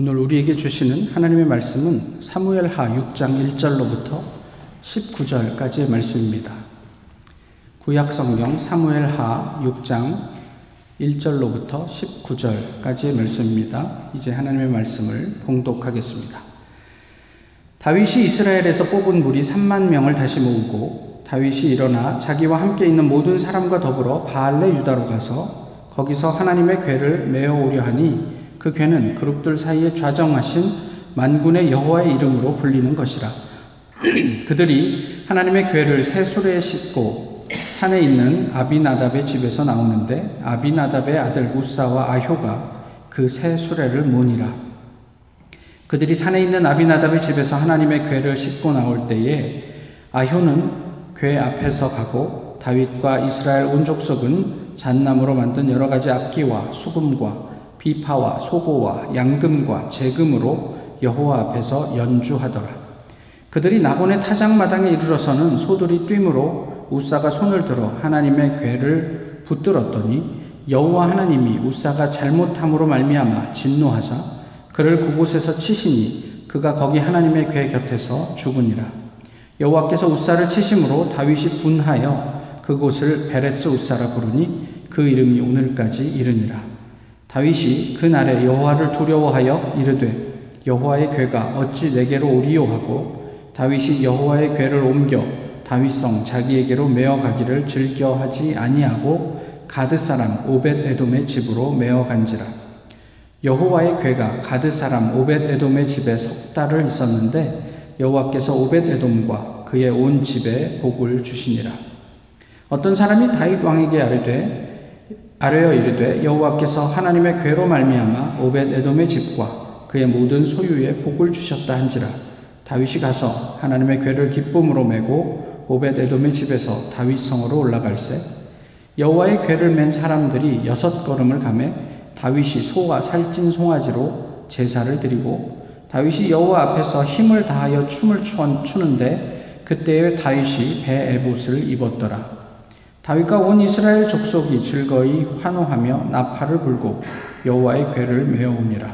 오늘 우리에게 주시는 하나님의 말씀은 사무엘하 6장 1절로부터 19절까지의 말씀입니다. 구약 성경 사무엘하 6장 1절로부터 19절까지의 말씀입니다. 이제 하나님의 말씀을 봉독하겠습니다. 다윗이 이스라엘에서 뽑은 무리 3만 명을 다시 모으고 다윗이 일어나 자기와 함께 있는 모든 사람과 더불어 바알레 유다로 가서 거기서 하나님의 궤를 메어 오려 하니 그 괴는 그룹들 사이에 좌정하신 만군의 여호와의 이름으로 불리는 것이라. 그들이 하나님의 괴를 새 수레에 싣고 산에 있는 아비나답의 집에서 나오는데 아비나답의 아들 우사와 아효가 그 새 수레를 모니라. 그들이 산에 있는 아비나답의 집에서 하나님의 괴를 싣고 나올 때에 아효는 괴 앞에서 가고 다윗과 이스라엘 온 족속은 잣나무로 만든 여러 가지 악기와 수금과 비파와 소고와 양금과 재금으로 여호와 앞에서 연주하더라. 그들이 나곤의 타작마당에 이르러서는 소들이 뛰므로 우사가 손을 들어 하나님의 궤를 붙들었더니 여호와 하나님이 우사가 잘못함으로 말미암아 진노하사 그를 그곳에서 치시니 그가 거기 하나님의 궤 곁에서 죽으니라. 여호와께서 우사를 치심으로 다윗이 분하여 그곳을 베레스 우사라 부르니 그 이름이 오늘까지 이르니라. 다윗이 그 날에 여호와를 두려워하여 이르되 여호와의 궤가 어찌 내게로 오리요 하고 다윗이 여호와의 궤를 옮겨 다윗성 자기에게로 메어 가기를 즐겨하지 아니하고 가드 사람 오벳 에돔의 집으로 메어 간지라. 여호와의 궤가 가드 사람 오벳 에돔의 집에 석 달을 있었는데 여호와께서 오벳 에돔과 그의 온 집에 복을 주시니라. 어떤 사람이 다윗 왕에게 아뢰되 아뢰어 이르되 여호와께서 하나님의 괴로 말미암아 오벳 에돔의 집과 그의 모든 소유에 복을 주셨다 한지라 다윗이 가서 하나님의 괴를 기쁨으로 메고 오벳 에돔의 집에서 다윗 성으로 올라갈새 여호와의 괴를 맨 사람들이 여섯 걸음을 가매 다윗이 소와 살찐 송아지로 제사를 드리고 다윗이 여호와 앞에서 힘을 다하여 춤을 추는데 그때에 다윗이 배 에봇을 입었더라. 다윗과 온 이스라엘 족속이 즐거이 환호하며 나팔을 불고 여호와의 궤를 메어오니라.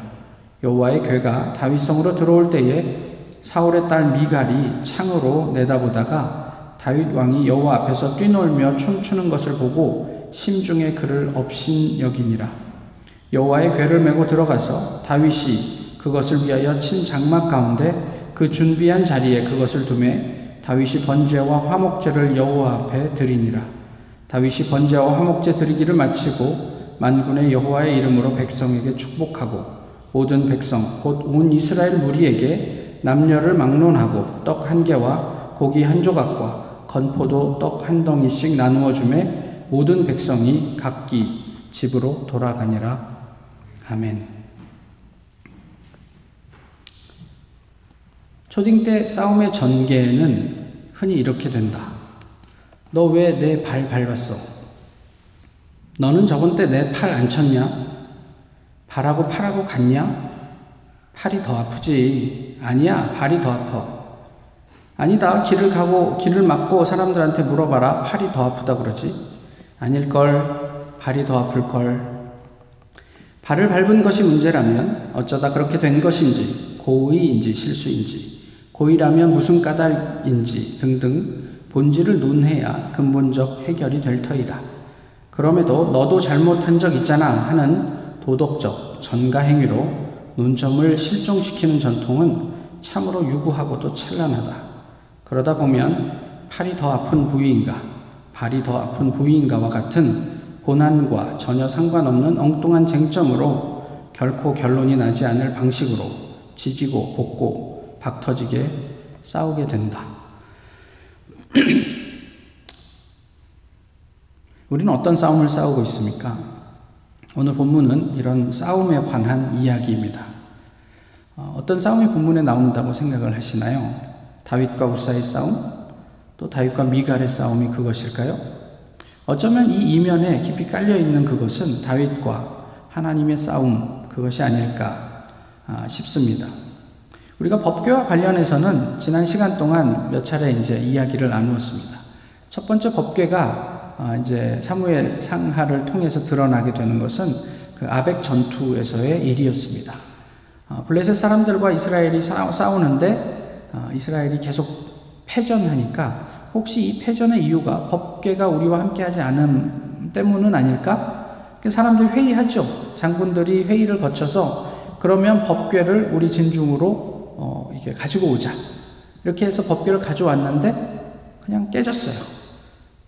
여호와의 궤가 다윗성으로 들어올 때에 사울의 딸 미갈이 창으로 내다보다가 다윗 왕이 여호와 앞에서 뛰놀며 춤추는 것을 보고 심중에 그를 업신 여기니라. 여호와의 궤를 메고 들어가서 다윗이 그것을 위하여 친 장막 가운데 그 준비한 자리에 그것을 두매 다윗이 번제와 화목제를 여호와 앞에 드리니라. 다윗이 번제와 화목제 드리기를 마치고 만군의 여호와의 이름으로 백성에게 축복하고 모든 백성 곧 온 이스라엘 무리에게 남녀를 막론하고 떡 한 개와 고기 한 조각과 건포도 떡 한 덩이씩 나누어 주매 모든 백성이 각기 집으로 돌아가니라 아멘. 초딩 때 싸움의 전개는 흔히 이렇게 된다. 너 왜 내 발 밟았어? 너는 저번 때 내 팔 안 쳤냐? 발하고 팔하고 같냐? 팔이 더 아프지. 아니야, 발이 더 아파. 아니다, 길을 가고, 길을 막고 사람들한테 물어봐라. 팔이 더 아프다 그러지. 아닐걸, 발이 더 아플걸. 발을 밟은 것이 문제라면 어쩌다 그렇게 된 것인지, 고의인지 실수인지, 고의라면 무슨 까닭인지 등등 본질을 논해야 근본적 해결이 될 터이다. 그럼에도 너도 잘못한 적 있잖아 하는 도덕적 전가 행위로 논점을 실종시키는 전통은 참으로 유구하고도 찬란하다. 그러다 보면 팔이 더 아픈 부위인가, 발이 더 아픈 부위인가와 같은 고난과 전혀 상관없는 엉뚱한 쟁점으로 결코 결론이 나지 않을 방식으로 지지고 볶고 박터지게 싸우게 된다. 우리는 어떤 싸움을 싸우고 있습니까? 오늘 본문은 이런 싸움에 관한 이야기입니다. 어, 어떤 싸움이 본문에 나온다고 생각을 하시나요? 다윗과 우사의 싸움? 또 다윗과 미갈의 싸움이 그것일까요? 어쩌면 이 이면에 깊이 깔려 있는 그것은 다윗과 하나님의 싸움 그것이 아닐까 아, 싶습니다. 우리가 법궤와 관련해서는 지난 시간 동안 몇 차례 이제 이야기를 나누었습니다. 첫 번째 법궤가 아, 이제 사무엘 상하를 통해서 드러나게 되는 것은 그 아벡 전투에서의 일이었습니다. 어, 블레셋 사람들과 이스라엘이 싸우는데 어, 이스라엘이 계속 패전하니까 혹시 이 패전의 이유가 법궤가 우리와 함께하지 않음 때문은 아닐까? 사람들이 회의하죠. 장군들이 회의를 거쳐서 그러면 법궤를 우리 진중으로 어, 이게 가지고 오자. 이렇게 해서 법궤를 가져왔는데 그냥 깨졌어요.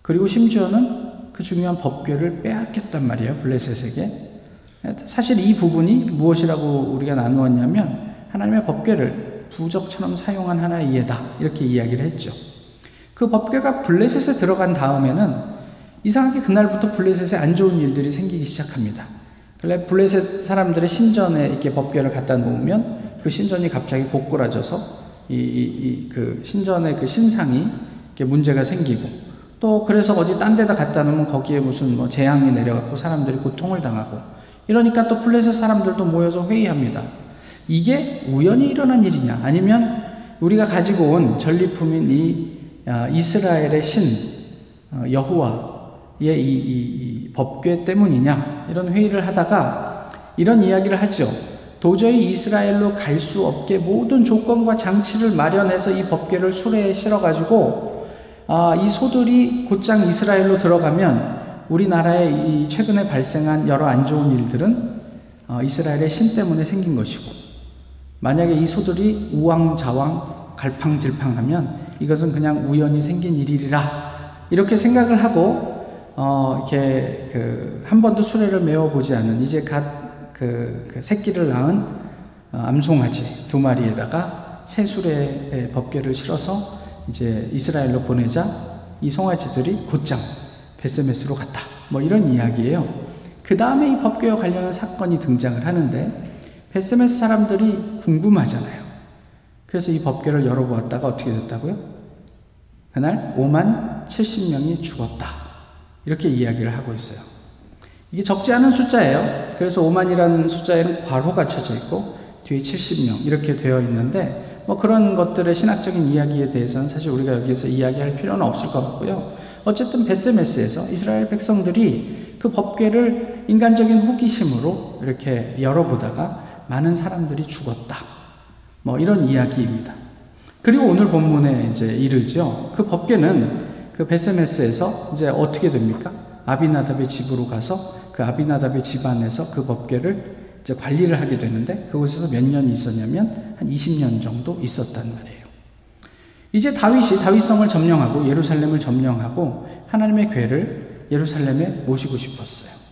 그리고 심지어는 그 중요한 법궤를 빼앗겼단 말이에요. 블레셋에게. 사실 이 부분이 무엇이라고 우리가 나누었냐면 하나님의 법궤를 부적처럼 사용한 하나의 예다. 이렇게 이야기를 했죠. 그 법궤가 블레셋에 들어간 다음에는 이상하게 그날부터 블레셋에 안 좋은 일들이 생기기 시작합니다. 원래 블레셋 사람들의 신전에 이렇게 법궤를 갖다 놓으면 그 신전이 갑자기 고꾸라져서 이, 이, 이, 그 신전의 그 신상이 문제가 생기고 또 그래서 어디 딴 데다 갖다 놓으면 거기에 무슨 뭐 재앙이 내려갖고 사람들이 고통을 당하고 이러니까 또 블레셋 사람들도 모여서 회의합니다. 이게 우연히 일어난 일이냐 아니면 우리가 가지고 온 전리품인 이 아, 이스라엘의 신 어, 여호와 이, 이, 이 법궤 때문이냐 이런 회의를 하다가 이런 이야기를 하죠. 도저히 이스라엘로 갈 수 없게 모든 조건과 장치를 마련해서 이 법궤를 수레에 실어가지고 아, 이 소들이 곧장 이스라엘로 들어가면 우리나라에 이 최근에 발생한 여러 안 좋은 일들은 어, 이스라엘의 신 때문에 생긴 것이고 만약에 이 소들이 우왕좌왕 갈팡질팡하면 이것은 그냥 우연히 생긴 일이라. 이렇게 생각을 하고 어, 이렇게 그 한 번도 수레를 메워 보지 않은 이제 갓 그 그 새끼를 낳은 어, 암송아지 두 마리에다가 새 수레의 법궤를 실어서 이제 이스라엘로 보내자 이 송아지들이 곧장 베스메스로 갔다. 뭐 이런 이야기예요. 그 다음에 이 법궤와 관련한 사건이 등장을 하는데 베스메스 사람들이 궁금하잖아요. 그래서 이 법궤를 열어보았다가 어떻게 됐다고요? 그날 5만 70명이 죽었다. 이렇게 이야기를 하고 있어요. 이게 적지 않은 숫자예요. 그래서 5만이라는 숫자에는 괄호가 쳐져 있고 뒤에 70명 이렇게 되어 있는데 뭐 그런 것들의 신학적인 이야기에 대해서는 사실 우리가 여기에서 이야기할 필요는 없을 것 같고요. 어쨌든 베스메스에서 이스라엘 백성들이 그 법궤를 인간적인 호기심으로 이렇게 열어보다가 많은 사람들이 죽었다. 뭐 이런 이야기입니다. 그리고 오늘 본문에 이제 이르죠. 그 법궤는 그 베세메스에서 이제 어떻게 됩니까? 아비나답의 집으로 가서 그 아비나답의 집안에서 그 법궤를 이제 관리를 하게 되는데 그곳에서 몇 년 있었냐면 한 20년 정도 있었단 말이에요. 이제 다윗이 다윗성을 점령하고 예루살렘을 점령하고 하나님의 궤를 예루살렘에 모시고 싶었어요.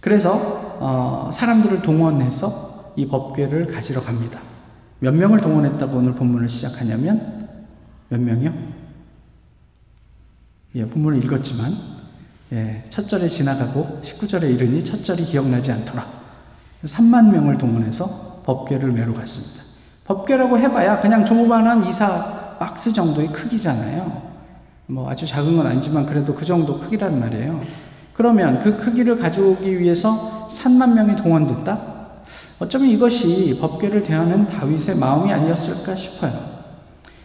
그래서 어, 사람들을 동원해서 이 법궤를 가지러 갑니다. 몇 명을 동원했다고 오늘 본문을 시작하냐면 몇 명이요? 예, 본문을 읽었지만 예, 첫 절에 지나가고 19절에 이르니 첫 절이 기억나지 않더라. 3만 명을 동원해서 법궤를 메로 갔습니다. 법궤라고 해봐야 그냥 조그만한 이사 박스 정도의 크기잖아요. 뭐 아주 작은 건 아니지만 그래도 그 정도 크기란 말이에요. 그러면 그 크기를 가져오기 위해서 3만 명이 동원됐다? 어쩌면 이것이 법궤를 대하는 다윗의 마음이 아니었을까 싶어요.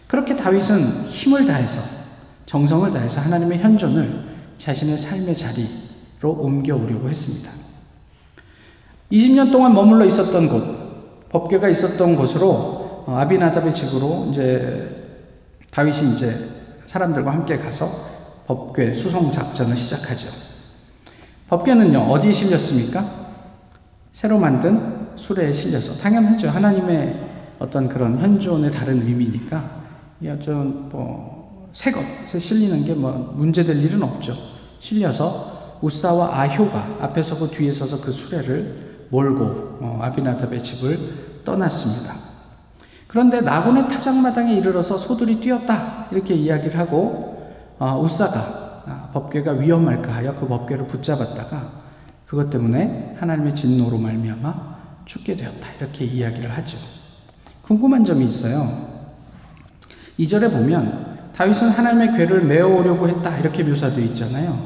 그렇게 다윗은 힘을 다해서 정성을 다해서 하나님의 현존을 자신의 삶의 자리로 옮겨오려고 했습니다. 20년 동안 머물러 있었던 곳, 법궤가 있었던 곳으로 어, 아비나답의 집으로 이제 다윗이 이제 사람들과 함께 가서 법궤 수송 작전을 시작하죠. 법궤는요, 어디에 실렸습니까? 새로 만든 수레에 실려서. 당연하죠. 하나님의 어떤 그런 현존의 다른 의미니까. 이 좀, 뭐, 새 것에 실리는 게 뭐 문제될 일은 없죠. 실려서 우사와 아효가 앞에 서고 뒤에 서서 그 수레를 몰고 어, 아비나답의 집을 떠났습니다. 그런데 나곤의 타작마당에 이르러서 소들이 뛰었다 이렇게 이야기를 하고 어, 우사가 아, 법궤가 위험할까 하여 그 법궤를 붙잡았다가 그것 때문에 하나님의 진노로 말미암아 죽게 되었다 이렇게 이야기를 하죠. 궁금한 점이 있어요. 2절에 보면 다윗은 하나님의 괴를 메어오려고 했다 이렇게 묘사되어 있잖아요.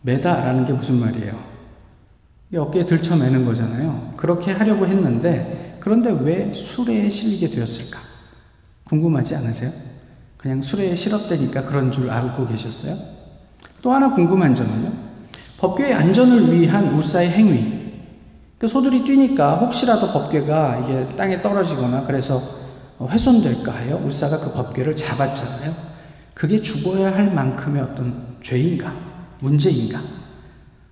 매다라는 게 무슨 말이에요? 어깨에 들쳐매는 거잖아요. 그렇게 하려고 했는데 그런데 왜 수레에 실리게 되었을까? 궁금하지 않으세요? 그냥 수레에 실었다니까 그런 줄 알고 계셨어요? 또 하나 궁금한 점은요. 법궤의 안전을 위한 우사의 행위. 그 소들이 뛰니까 혹시라도 법궤가 이게 땅에 떨어지거나 그래서 훼손될까 하여 우사가 그 법궤를 잡았잖아요. 그게 죽어야 할 만큼의 어떤 죄인가? 문제인가?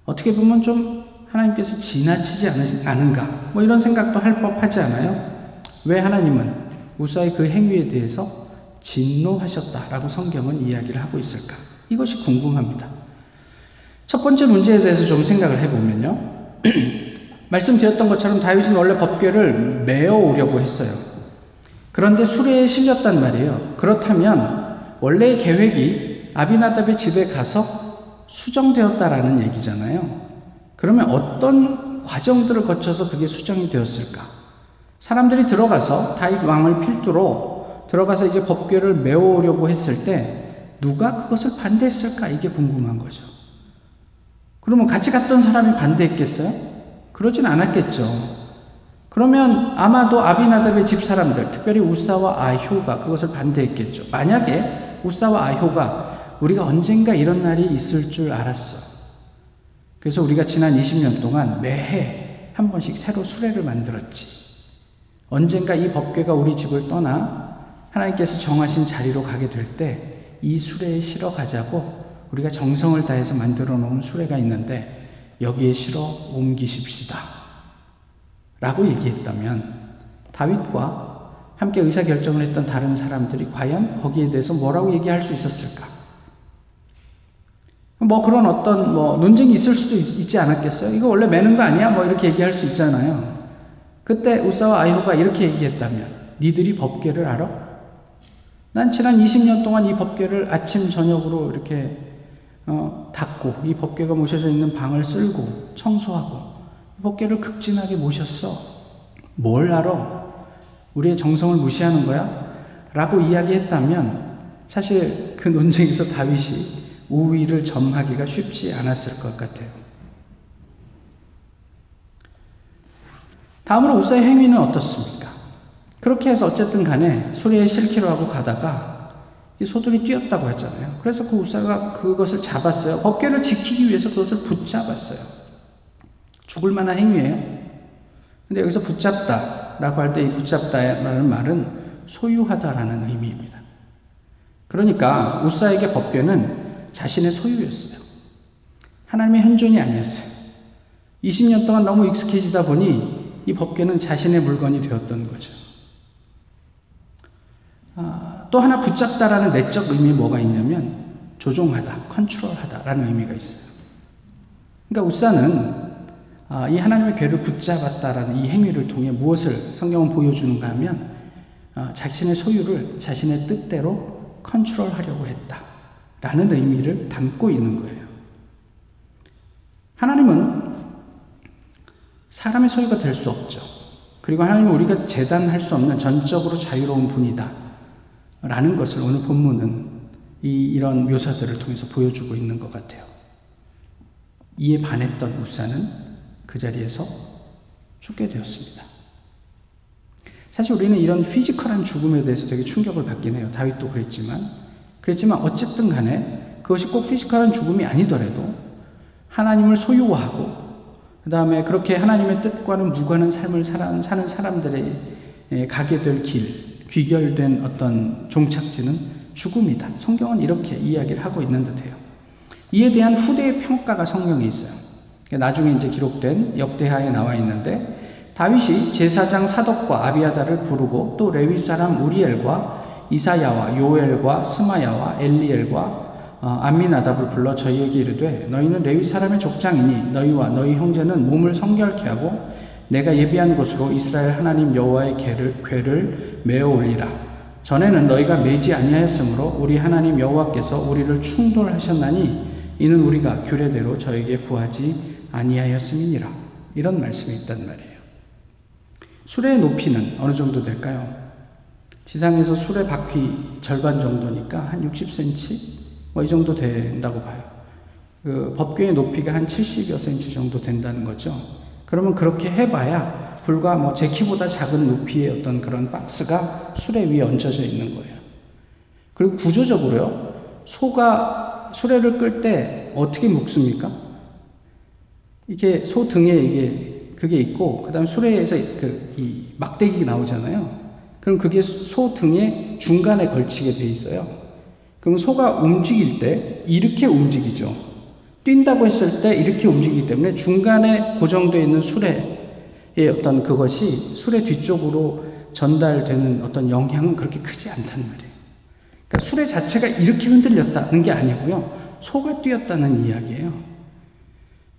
어떻게 보면 좀 하나님께서 지나치지 않은가? 뭐 이런 생각도 할 법하지 않아요? 왜 하나님은 우사의 그 행위에 대해서 진노하셨다라고 성경은 이야기를 하고 있을까? 이것이 궁금합니다. 첫 번째 문제에 대해서 좀 생각을 해보면요. 말씀드렸던 것처럼 다윗은 원래 법궤를 메어 오려고 했어요. 그런데 수레에 실렸단 말이에요. 그렇다면 원래의 계획이 아비나답의 집에 가서 수정되었다라는 얘기잖아요. 그러면 어떤 과정들을 거쳐서 그게 수정이 되었을까? 사람들이 들어가서 다윗 왕을 필두로 들어가서 이제 법궤를 메어오려고 했을 때 누가 그것을 반대했을까? 이게 궁금한 거죠. 그러면 같이 갔던 사람이 반대했겠어요? 그러진 않았겠죠. 그러면 아마도 아비나답의 집 사람들, 특별히 우사와 아효가 그것을 반대했겠죠. 만약에 우사와 아효가 우리가 언젠가 이런 날이 있을 줄 알았어. 그래서 우리가 지난 20년 동안 매해 한 번씩 새로 수레를 만들었지. 언젠가 이 법궤가 우리 집을 떠나 하나님께서 정하신 자리로 가게 될 때 이 수레에 실어 가자고 우리가 정성을 다해서 만들어 놓은 수레가 있는데 여기에 실어 옮기십시다. 라고 얘기했다면 다윗과 함께 의사결정을 했던 다른 사람들이 과연 거기에 대해서 뭐라고 얘기할 수 있었을까? 뭐 그런 어떤 뭐 논쟁이 있을 수도 있, 지 않았겠어요? 이거 원래 매는 거 아니야? 뭐 이렇게 얘기할 수 있잖아요. 그때 우사와 아이호가 이렇게 얘기했다면 니들이 법궤를 알아? 난 지난 20년 동안 이 법궤를 아침 저녁으로 이렇게 어, 닦고 이 법궤가 모셔져 있는 방을 쓸고 청소하고 법궤를 극진하게 모셨어. 뭘 알아? 우리의 정성을 무시하는 거야? 라고 이야기했다면 사실 그 논쟁에서 다윗이 우위를 점하기가 쉽지 않았을 것 같아요. 다음으로 우사의 행위는 어떻습니까? 그렇게 해서 어쨌든 간에 수리에 실기로 하고 가다가 이 소들이 뛰었다고 했잖아요. 그래서 그 우사가 그것을 잡았어요. 법궤를 지키기 위해서 그것을 붙잡았어요. 죽을 만한 행위예요. 근데 여기서 붙잡다 라고 할 때 이 붙잡다라는 말은 소유하다라는 의미입니다. 그러니까 우사에게 법궤는 자신의 소유였어요. 하나님의 현존이 아니었어요. 20년 동안 너무 익숙해지다 보니 이 법궤는 자신의 물건이 되었던 거죠. 아, 또 하나 붙잡다라는 내적 의미 뭐가 있냐면 조종하다, 컨트롤하다라는 의미가 있어요. 그러니까 우사는 아, 이 하나님의 괴를 붙잡았다라는 이 행위를 통해 무엇을 성경은 보여주는가 하면 아, 자신의 소유를 자신의 뜻대로 컨트롤하려고 했다라는 의미를 담고 있는 거예요. 하나님은 사람의 소유가 될 수 없죠. 그리고 하나님은 우리가 재단할 수 없는 전적으로 자유로운 분이다. 라는 것을 오늘 본문은 이, 이런 묘사들을 통해서 보여주고 있는 것 같아요. 이에 반했던 우사는 그 자리에서 죽게 되었습니다. 사실 우리는 이런 피지컬한 죽음에 대해서 되게 충격을 받긴 해요. 다윗도 그랬지만. 그랬지만 어쨌든 간에 그것이 꼭 physical한 죽음이 아니더라도 하나님을 소유하고 그 다음에 그렇게 하나님의 뜻과는 무관한 삶을 사는 사람들의 가게 될 길, 귀결된 어떤 종착지는 죽음이다. 성경은 이렇게 이야기를 하고 있는 듯해요. 이에 대한 후대의 평가가 성경에 있어요. 나중에 이제 기록된 역대하에 나와 있는데 다윗이 제사장 사독과 아비아달을 부르고 또 레위 사람 우리엘과 아사야와 요엘과 스마야와 엘리엘과 어, 암미나답을 불러 저희에게 이르되 너희는 레위 사람의 족장이니 너희와 너희 형제는 몸을 성결케 하고 내가 예비한 곳으로 이스라엘 하나님 여호와의 궤를, 궤를 메어 올리라. 전에는 너희가 매지 아니하였으므로 우리 하나님 여호와께서 우리를 충돌하셨나니 이는 우리가 규례대로 저에게 구하지 아니하였음이니라. 이런 말씀이 있단 말이에요. 수레의 높이는 어느 정도 될까요? 지상에서 수레 바퀴 절반 정도니까 한 60cm 뭐 이 정도 된다고 봐요. 그 법궤의 높이가 한 70여 cm 정도 된다는 거죠. 그러면 그렇게 해봐야 불과 뭐 제 키보다 작은 높이의 어떤 그런 박스가 수레 위에 얹혀져 있는 거예요. 그리고 구조적으로요, 소가 수레를 끌 때 어떻게 묶습니까? 이게 소 등에 이게 그게 있고 그다음 수레에서 그 이 막대기 나오잖아요. 그럼 그게 소 등에 중간에 걸치게 돼 있어요. 그럼 소가 움직일 때 이렇게 움직이죠. 뛴다고 했을 때 이렇게 움직이기 때문에 중간에 고정되어 있는 수레의 어떤 그것이 수레 뒤쪽으로 전달되는 어떤 영향은 그렇게 크지 않단 말이에요. 그러니까 수레 자체가 이렇게 흔들렸다는 게 아니고요. 소가 뛰었다는 이야기예요.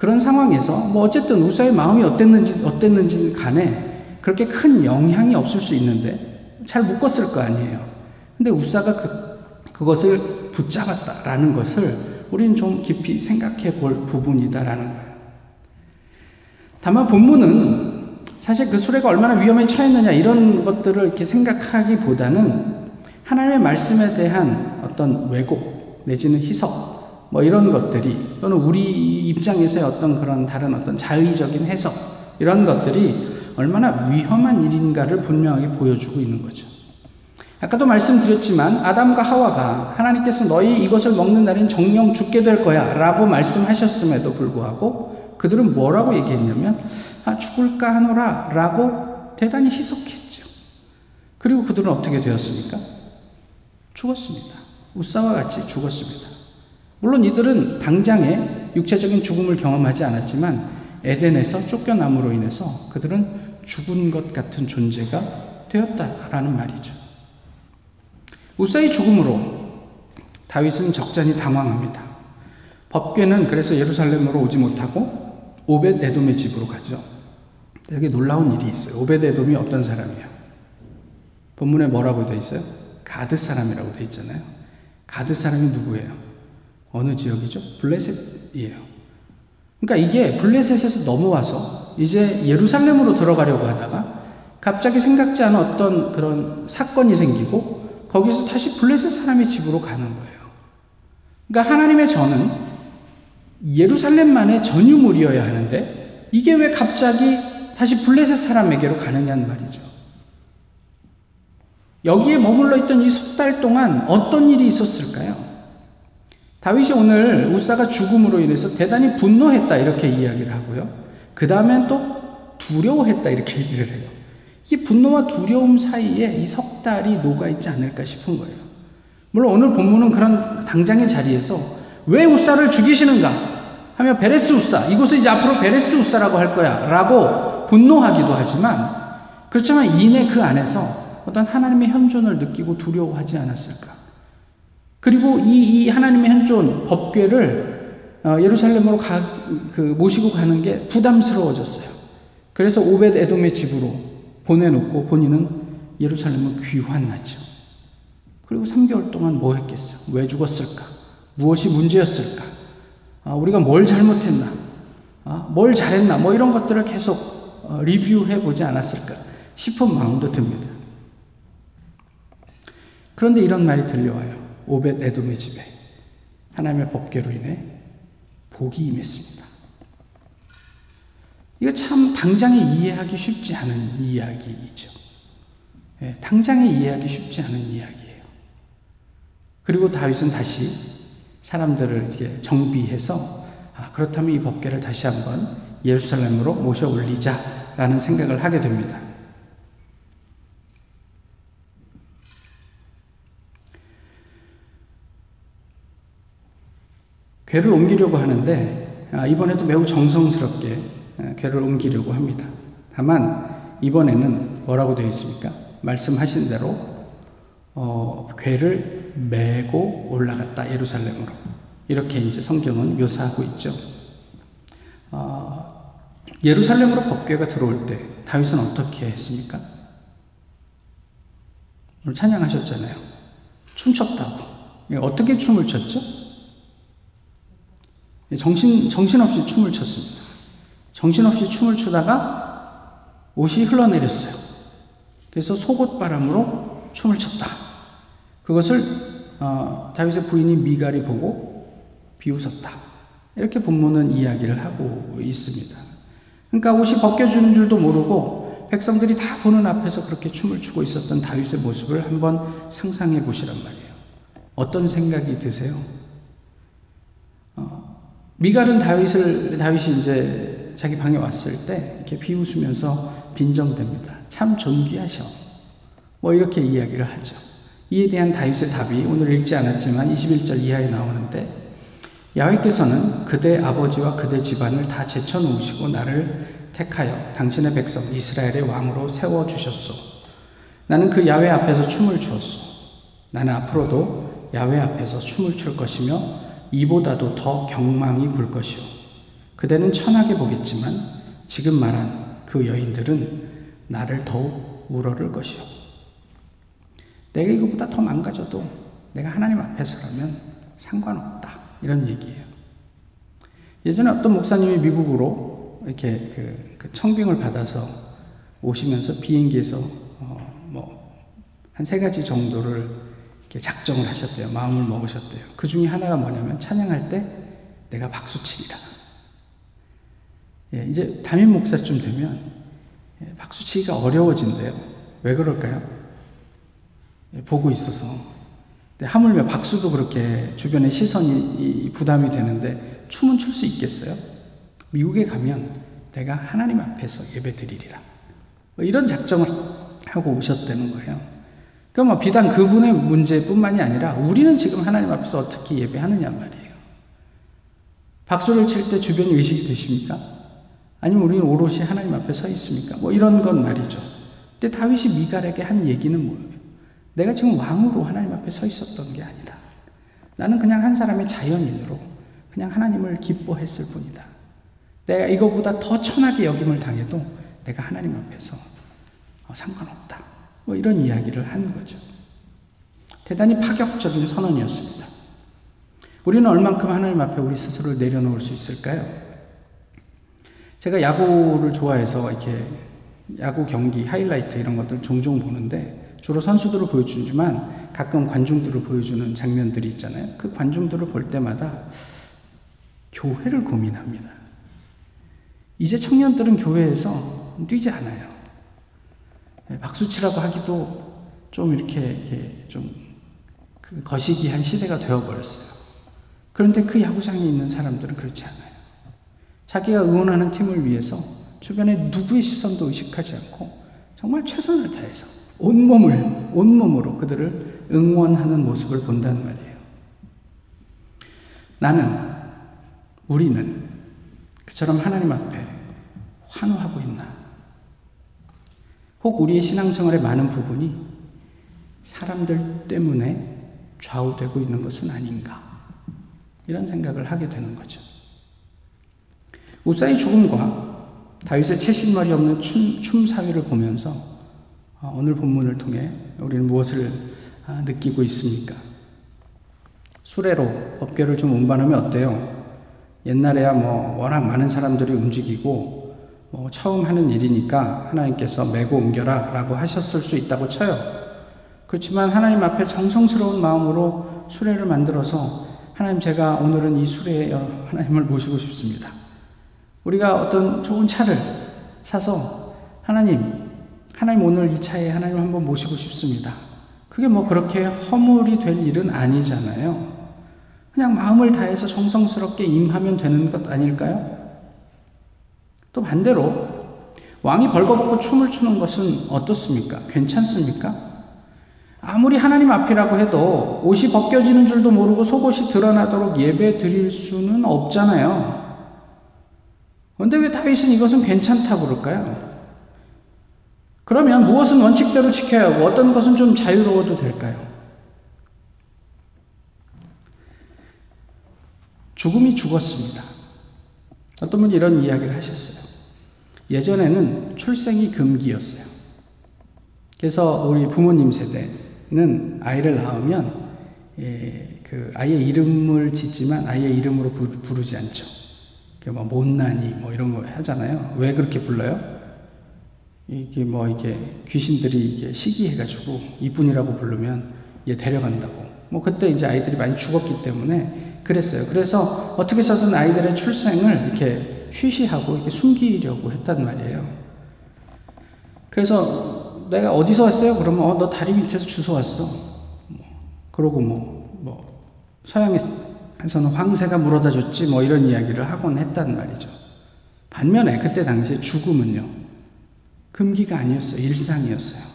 그런 상황에서 뭐 어쨌든 우사의 마음이 어땠는지 어땠는지 간에 그렇게 큰 영향이 없을 수 있는데 잘 묶었을 거 아니에요. 근데 우사가 그, 그것을 붙잡았다라는 것을 우리는 좀 깊이 생각해 볼 부분이다라는 거예요. 다만 본문은 사실 그 수레가 얼마나 위험에 처했느냐 이런 것들을 이렇게 생각하기보다는 하나님의 말씀에 대한 어떤 왜곡 내지는 희석 뭐 이런 것들이 또는 우리 입장에서의 어떤 그런 다른 어떤 자의적인 해석 이런 것들이 얼마나 위험한 일인가를 분명하게 보여주고 있는 거죠. 아까도 말씀드렸지만 아담과 하와가 하나님께서 너희 이것을 먹는 날인 정령 죽게 될 거야 라고 말씀하셨음에도 불구하고 그들은 뭐라고 얘기했냐면 아, 죽을까 하노라 라고 대단히 희석했죠. 그리고 그들은 어떻게 되었습니까? 죽었습니다. 우사와 같이 죽었습니다. 물론 이들은 당장에 육체적인 죽음을 경험하지 않았지만 에덴에서 쫓겨남으로 인해서 그들은 죽은 것 같은 존재가 되었다라는 말이죠. 우사의 죽음으로 다윗은 적잖이 당황합니다. 법궤는 그래서 예루살렘으로 오지 못하고 오벳 에돔의 집으로 가죠. 여기 놀라운 일이 있어요. 오벳 에돔이 어떤 사람이야? 본문에 뭐라고 되어 있어요? 가드 사람이라고 되어 있잖아요. 가드 사람이 누구예요? 어느 지역이죠? 블레셋이에요. 그러니까 이게 블레셋에서 넘어와서 이제 예루살렘으로 들어가려고 하다가 갑자기 생각지 않은 어떤 그런 사건이 생기고 거기서 다시 블레셋 사람의 집으로 가는 거예요. 그러니까 하나님의 전은 예루살렘만의 전유물이어야 하는데 이게 왜 갑자기 다시 블레셋 사람에게로 가느냐는 말이죠. 여기에 머물러 있던 이 석 달 동안 어떤 일이 있었을까요? 다윗이 오늘 우사가 죽음으로 인해서 대단히 분노했다 이렇게 이야기를 하고요. 그 다음엔 또 두려워했다 이렇게 얘기를 해요. 이 분노와 두려움 사이에 이 석 달이 녹아 있지 않을까 싶은 거예요. 물론 오늘 본문은 그런 당장의 자리에서 왜 우사를 죽이시는가 하며 베레스 우사 이곳을 이제 앞으로 베레스 우사라고 할 거야라고 분노하기도 하지만 그렇지만 이내 그 안에서 어떤 하나님의 현존을 느끼고 두려워하지 않았을까? 그리고 이, 이 하나님의 현존 법궤를 어, 예루살렘으로 가, 그 모시고 가는 게 부담스러워졌어요. 그래서 오벳 에돔의 집으로 보내놓고 본인은 예루살렘을 귀환하죠. 그리고 3개월 동안 뭐 했겠어요? 왜 죽었을까? 무엇이 문제였을까? 아, 우리가 뭘 잘못했나? 아, 뭘 잘했나? 뭐 이런 것들을 계속 어, 리뷰해 보지 않았을까 싶은 마음도 듭니다. 그런데 이런 말이 들려와요. 오벳 에돔의 집에 하나님의 법궤로 인해 복이 임했습니다. 이거 참 당장에 이해하기 쉽지 않은 이야기이죠. 예, 당장에 이해하기 쉽지 않은 이야기예요. 그리고 다윗은 다시 사람들을 이렇게 정비해서 아, 그렇다면 이 법궤를 다시 한번 예루살렘으로 모셔 올리자라는 생각을 하게 됩니다. 괴를 옮기려고 하는데 아, 이번에도 매우 정성스럽게 괴를 옮기려고 합니다. 다만 이번에는 뭐라고 되어 있습니까? 말씀하신 대로 어, 괴를 메고 올라갔다 예루살렘으로 이렇게 이제 성경은 묘사하고 있죠. 어, 예루살렘으로 법궤가 들어올 때 다윗은 어떻게 했습니까? 오늘 찬양하셨잖아요. 춤췄다고. 어떻게 춤을 췄죠? 정신, 정신없이 춤을 췄습니다. 정신없이 춤을 추다가 옷이 흘러내렸어요. 그래서 속옷 바람으로 춤을 췄다. 그것을 어, 다윗의 부인이 미갈이 보고 비웃었다. 이렇게 본문은 이야기를 하고 있습니다. 그러니까 옷이 벗겨주는 줄도 모르고 백성들이 다 보는 앞에서 그렇게 춤을 추고 있었던 다윗의 모습을 한번 상상해 보시란 말이에요. 어떤 생각이 드세요? 어, 미갈은 다윗을 다윗이 이제 자기 방에 왔을 때 이렇게 비웃으면서 빈정됩니다. 참 존귀하셔. 뭐 이렇게 이야기를 하죠. 이에 대한 다윗의 답이 오늘 읽지 않았지만 21절 이하에 나오는데 야훼께서는 그대 아버지와 그대 집안을 다 제쳐놓으시고 나를 택하여 당신의 백성 이스라엘의 왕으로 세워 주셨소. 나는 그 야훼 앞에서 춤을 추었소. 나는 앞으로도 야훼 앞에서 춤을 출 것이며 이보다도 더 경망이 굴 것이오. 그대는 천하게 보겠지만 지금 말한 그 여인들은 나를 더욱 우러를 것이오. 내가 이거보다 더 망가져도 내가 하나님 앞에서라면 상관없다. 이런 얘기예요. 예전에 어떤 목사님이 미국으로 이렇게 그, 그 청빙을 받아서 오시면서 비행기에서 어, 뭐한 세 가지 정도를 작정을 하셨대요. 마음을 먹으셨대요. 그 중에 하나가 뭐냐면 찬양할 때 내가 박수 치리라. 예, 이제 담임 목사쯤 되면 예, 박수 치기가 어려워진대요. 왜 그럴까요? 예, 보고 있어서 하물며 박수도 그렇게 주변의 시선이 부담이 되는데 춤은 출 수 있겠어요? 미국에 가면 내가 하나님 앞에서 예배 드리리라. 뭐 이런 작정을 하고 오셨다는 거예요. 그러니까 뭐 비단 그분의 문제뿐만이 아니라 우리는 지금 하나님 앞에서 어떻게 예배하느냐 말이에요. 박수를 칠 때 주변이 의식이 되십니까? 아니면 우리는 오롯이 하나님 앞에 서 있습니까? 뭐 이런 건 말이죠. 근데 다윗이 미갈에게 한 얘기는 뭐예요? 내가 지금 왕으로 하나님 앞에 서 있었던 게 아니다. 나는 그냥 한 사람의 자연인으로 그냥 하나님을 기뻐했을 뿐이다. 내가 이거보다 더 천하게 여김을 당해도 내가 하나님 앞에서 어, 상관없다. 뭐 이런 이야기를 한 거죠. 대단히 파격적인 선언이었습니다. 우리는 얼만큼 하나님 앞에 우리 스스로를 내려놓을 수 있을까요? 제가 야구를 좋아해서 이렇게 야구 경기 하이라이트 이런 것들 종종 보는데 주로 선수들을 보여주지만 가끔 관중들을 보여주는 장면들이 있잖아요. 그 관중들을 볼 때마다 교회를 고민합니다. 이제 청년들은 교회에서 뛰지 않아요. 네, 박수치라고 하기도 좀 이렇게, 이렇게 좀그 거시기한 시대가 되어버렸어요. 그런데 그 야구장에 있는 사람들은 그렇지 않아요. 자기가 응원하는 팀을 위해서 주변에 누구의 시선도 의식하지 않고 정말 최선을 다해서 온몸을, 온몸으로 그들을 응원하는 모습을 본다는 말이에요. 나는, 우리는 그처럼 하나님 앞에 환호하고 있나? 혹 우리의 신앙생활의 많은 부분이 사람들 때문에 좌우되고 있는 것은 아닌가? 이런 생각을 하게 되는 거죠. 우사의 죽음과 다윗의 채신말이 없는 춤, 춤 사위를 보면서 어, 오늘 본문을 통해 우리는 무엇을 아, 느끼고 있습니까? 수레로 법궤를 좀 운반하면 어때요? 옛날에야 뭐 워낙 많은 사람들이 움직이고 뭐 처음 하는 일이니까 하나님께서 메고 옮겨라 라고 하셨을 수 있다고 쳐요. 그렇지만 하나님 앞에 정성스러운 마음으로 수레를 만들어서 하나님 제가 오늘은 이 수레에 하나님을 모시고 싶습니다. 우리가 어떤 좋은 차를 사서 하나님 하나님 오늘 이 차에 하나님 한번 모시고 싶습니다. 그게 뭐 그렇게 허물이 될 일은 아니잖아요. 그냥 마음을 다해서 정성스럽게 임하면 되는 것 아닐까요? 또 반대로 왕이 벌거벗고 춤을 추는 것은 어떻습니까? 괜찮습니까? 아무리 하나님 앞이라고 해도 옷이 벗겨지는 줄도 모르고 속옷이 드러나도록 예배 드릴 수는 없잖아요. 그런데 왜 다윗은 이것은 괜찮다고 그럴까요? 그러면 무엇은 원칙대로 지켜야 하고 어떤 것은 좀 자유로워도 될까요? 죽음이 죽었습니다. 어떤 분이 이런 이야기를 하셨어요. 예전에는 출생이 금기였어요. 그래서 우리 부모님 세대는 아이를 낳으면 예, 그 아이의 이름을 짓지만 아이의 이름으로 부, 르지 않죠. 뭐 못난이 뭐 이런 거 하잖아요. 왜 그렇게 불러요? 이게 뭐 이게 귀신들이 이게 시기해가지고 이분이라고 부르면 얘 데려간다고. 뭐 그때 이제 아이들이 많이 죽었기 때문에 그랬어요. 그래서 어떻게 해서든 아이들의 출생을 이렇게 쉬쉬하고 이렇게 숨기려고 했단 말이에요. 그래서 내가 어디서 왔어요? 그러면 어, 너 다리 밑에서 주워 왔어. 뭐, 그러고 뭐, 뭐, 서양에서는 황새가 물어다 줬지 뭐 이런 이야기를 하곤 했단 말이죠. 반면에 그때 당시에 죽음은요, 금기가 아니었어요. 일상이었어요.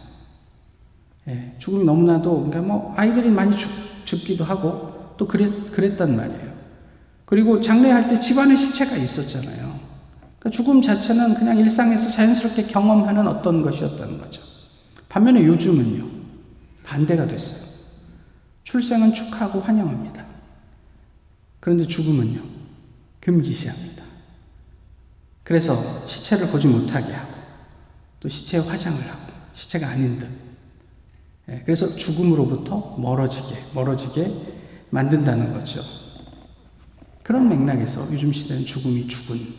예, 죽음이 너무나도, 그러니까 뭐, 아이들이 많이 죽, 죽기도 하고, 또 그랬, 그랬단 말이에요. 그리고 장례할 때 집안에 시체가 있었잖아요. 그러니까 죽음 자체는 그냥 일상에서 자연스럽게 경험하는 어떤 것이었다는 거죠. 반면에 요즘은요, 반대가 됐어요. 출생은 축하하고 환영합니다. 그런데 죽음은요, 금기시합니다. 그래서 시체를 보지 못하게 하고, 또 시체에 화장을 하고, 시체가 아닌 듯. 예, 그래서 죽음으로부터 멀어지게, 멀어지게 만든다는 거죠. 그런 맥락에서 요즘 시대는 죽음이 죽은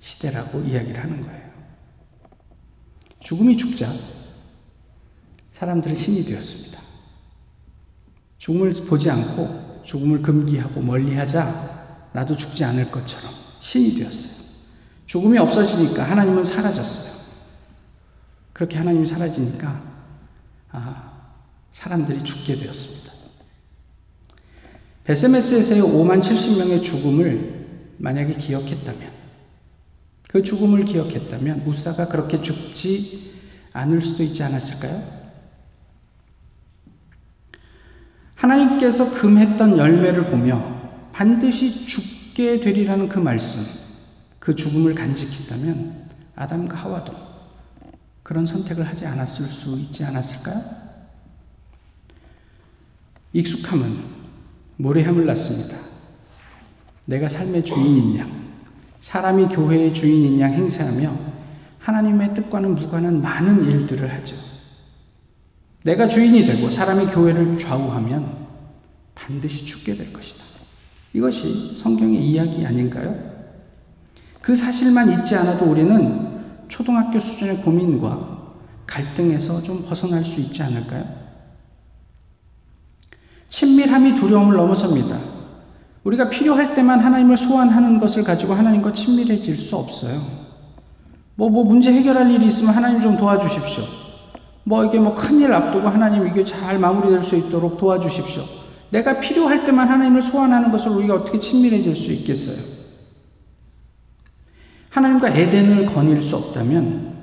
시대라고 이야기를 하는 거예요. 죽음이 죽자 사람들은 신이 되었습니다. 죽음을 보지 않고 죽음을 금기하고 멀리하자 나도 죽지 않을 것처럼 신이 되었어요. 죽음이 없어지니까 하나님은 사라졌어요. 그렇게 하나님이 사라지니까 아, 사람들이 죽게 되었습니다. 베세메스에서의 5만 70명의 죽음을 만약에 기억했다면, 그 죽음을 기억했다면 우사가 그렇게 죽지 않을 수도 있지 않았을까요? 하나님께서 금했던 열매를 보며 반드시 죽게 되리라는 그 말씀, 그 죽음을 간직했다면 아담과 하와도 그런 선택을 하지 않았을 수 있지 않았을까요? 익숙함은 무례함을 낳습니다. 내가 삶의 주인인 양, 사람이 교회의 주인인 양 행세하며 하나님의 뜻과는 무관한 많은 일들을 하죠. 내가 주인이 되고 사람이 교회를 좌우하면 반드시 죽게 될 것이다. 이것이 성경의 이야기 아닌가요? 그 사실만 잊지 않아도 우리는 초등학교 수준의 고민과 갈등에서 좀 벗어날 수 있지 않을까요? 친밀함이 두려움을 넘어섭니다. 우리가 필요할 때만 하나님을 소환하는 것을 가지고 하나님과 친밀해질 수 없어요. 뭐, 뭐 문제 해결할 일이 있으면 하나님 좀 도와주십시오. 뭐 이게 뭐 큰일 앞두고 하나님 이게 잘 마무리될 수 있도록 도와주십시오. 내가 필요할 때만 하나님을 소환하는 것을 우리가 어떻게 친밀해질 수 있겠어요? 하나님과 에덴을 거닐 수 없다면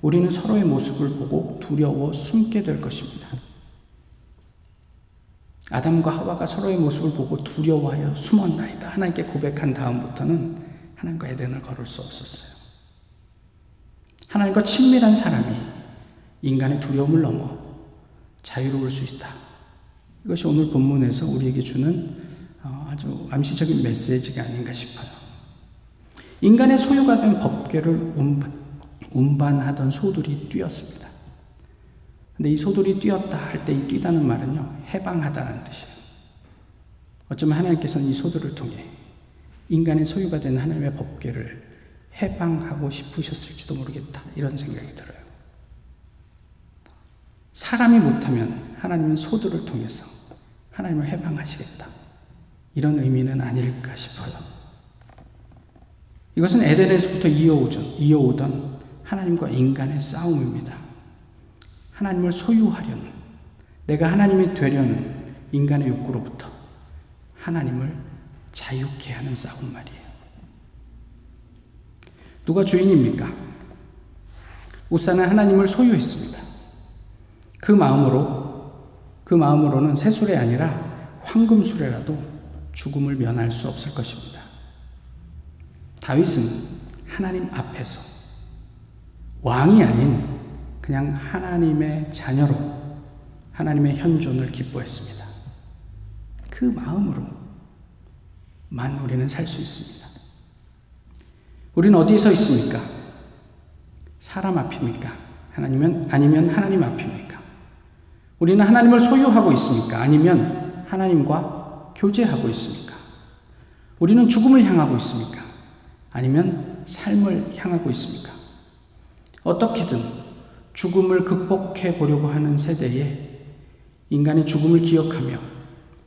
우리는 서로의 모습을 보고 두려워 숨게 될 것입니다. 아담과 하와가 서로의 모습을 보고 두려워하여 숨었나이다. 하나님께 고백한 다음부터는 하나님과 에덴을 걸을 수 없었어요. 하나님과 친밀한 사람이 인간의 두려움을 넘어 자유로울 수 있다. 이것이 오늘 본문에서 우리에게 주는 어, 아주 암시적인 메시지가 아닌가 싶어요. 인간의 소유가 된 법궤를 운반, 하던 소들이 뛰었습니다. 근데 이 소들이 뛰었다 할 때 이 뛰다는 말은요, 해방하다는 뜻이에요. 어쩌면 하나님께서는 이 소들을 통해 인간의 소유가 된 하나님의 법궤를 해방하고 싶으셨을지도 모르겠다. 이런 생각이 들어요. 사람이 못하면 하나님은 소들을 통해서 하나님을 해방하시겠다. 이런 의미는 아닐까 싶어요. 이것은 에덴에서부터 이어오던, 이어오던 하나님과 인간의 싸움입니다. 하나님을 소유하려는, 내가 하나님이 되려는 인간의 욕구로부터 하나님을 자유케 하는 싸움 말이에요. 누가 주인입니까? 우사는 하나님을 소유했습니다. 그 마음으로 그 마음으로는 새수레 아니라 황금수레라도 죽음을 면할 수 없을 것입니다. 다윗은 하나님 앞에서 왕이 아닌 그냥 하나님의 자녀로 하나님의 현존을 기뻐했습니다. 그 마음으로만 우리는 살 수 있습니다. 우리는 어디서 있습니까? 사람 앞입니까? 하나님은 아니면 하나님 앞입니까? 우리는 하나님을 소유하고 있습니까? 아니면 하나님과 교제하고 있습니까? 우리는 죽음을 향하고 있습니까? 아니면 삶을 향하고 있습니까? 어떻게든 죽음을 극복해 보려고 하는 세대에 인간의 죽음을 기억하며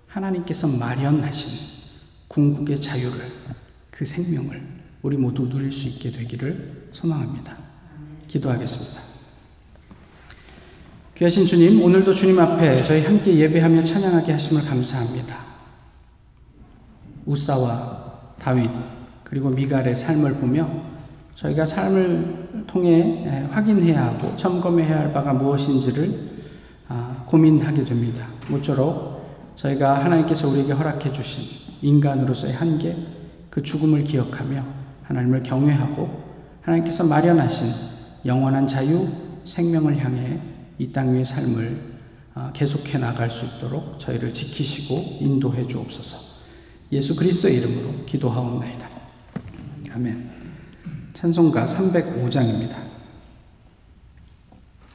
하나님께서 마련하신 궁극의 자유를 그 생명을 우리 모두 누릴 수 있게 되기를 소망합니다. 기도하겠습니다. 귀하신 주님, 오늘도 주님 앞에 저희 함께 예배하며 찬양하게 하심을 감사합니다. 우사와 다윗, 그리고 미갈의 삶을 보며 저희가 삶을 통해 예, 확인해야 하고 점검해야 할 바가 무엇인지를 아, 고민하게 됩니다. 모쪼록 저희가 하나님께서 우리에게 허락해 주신 인간으로서의 한계, 그 죽음을 기억하며 하나님을 경외하고 하나님께서 마련하신 영원한 자유, 생명을 향해 이 땅 위의 삶을 아, 계속해 나갈 수 있도록 저희를 지키시고 인도해 주옵소서. 예수 그리스도의 이름으로 기도하옵나이다. 아멘. 찬송가 305장입니다.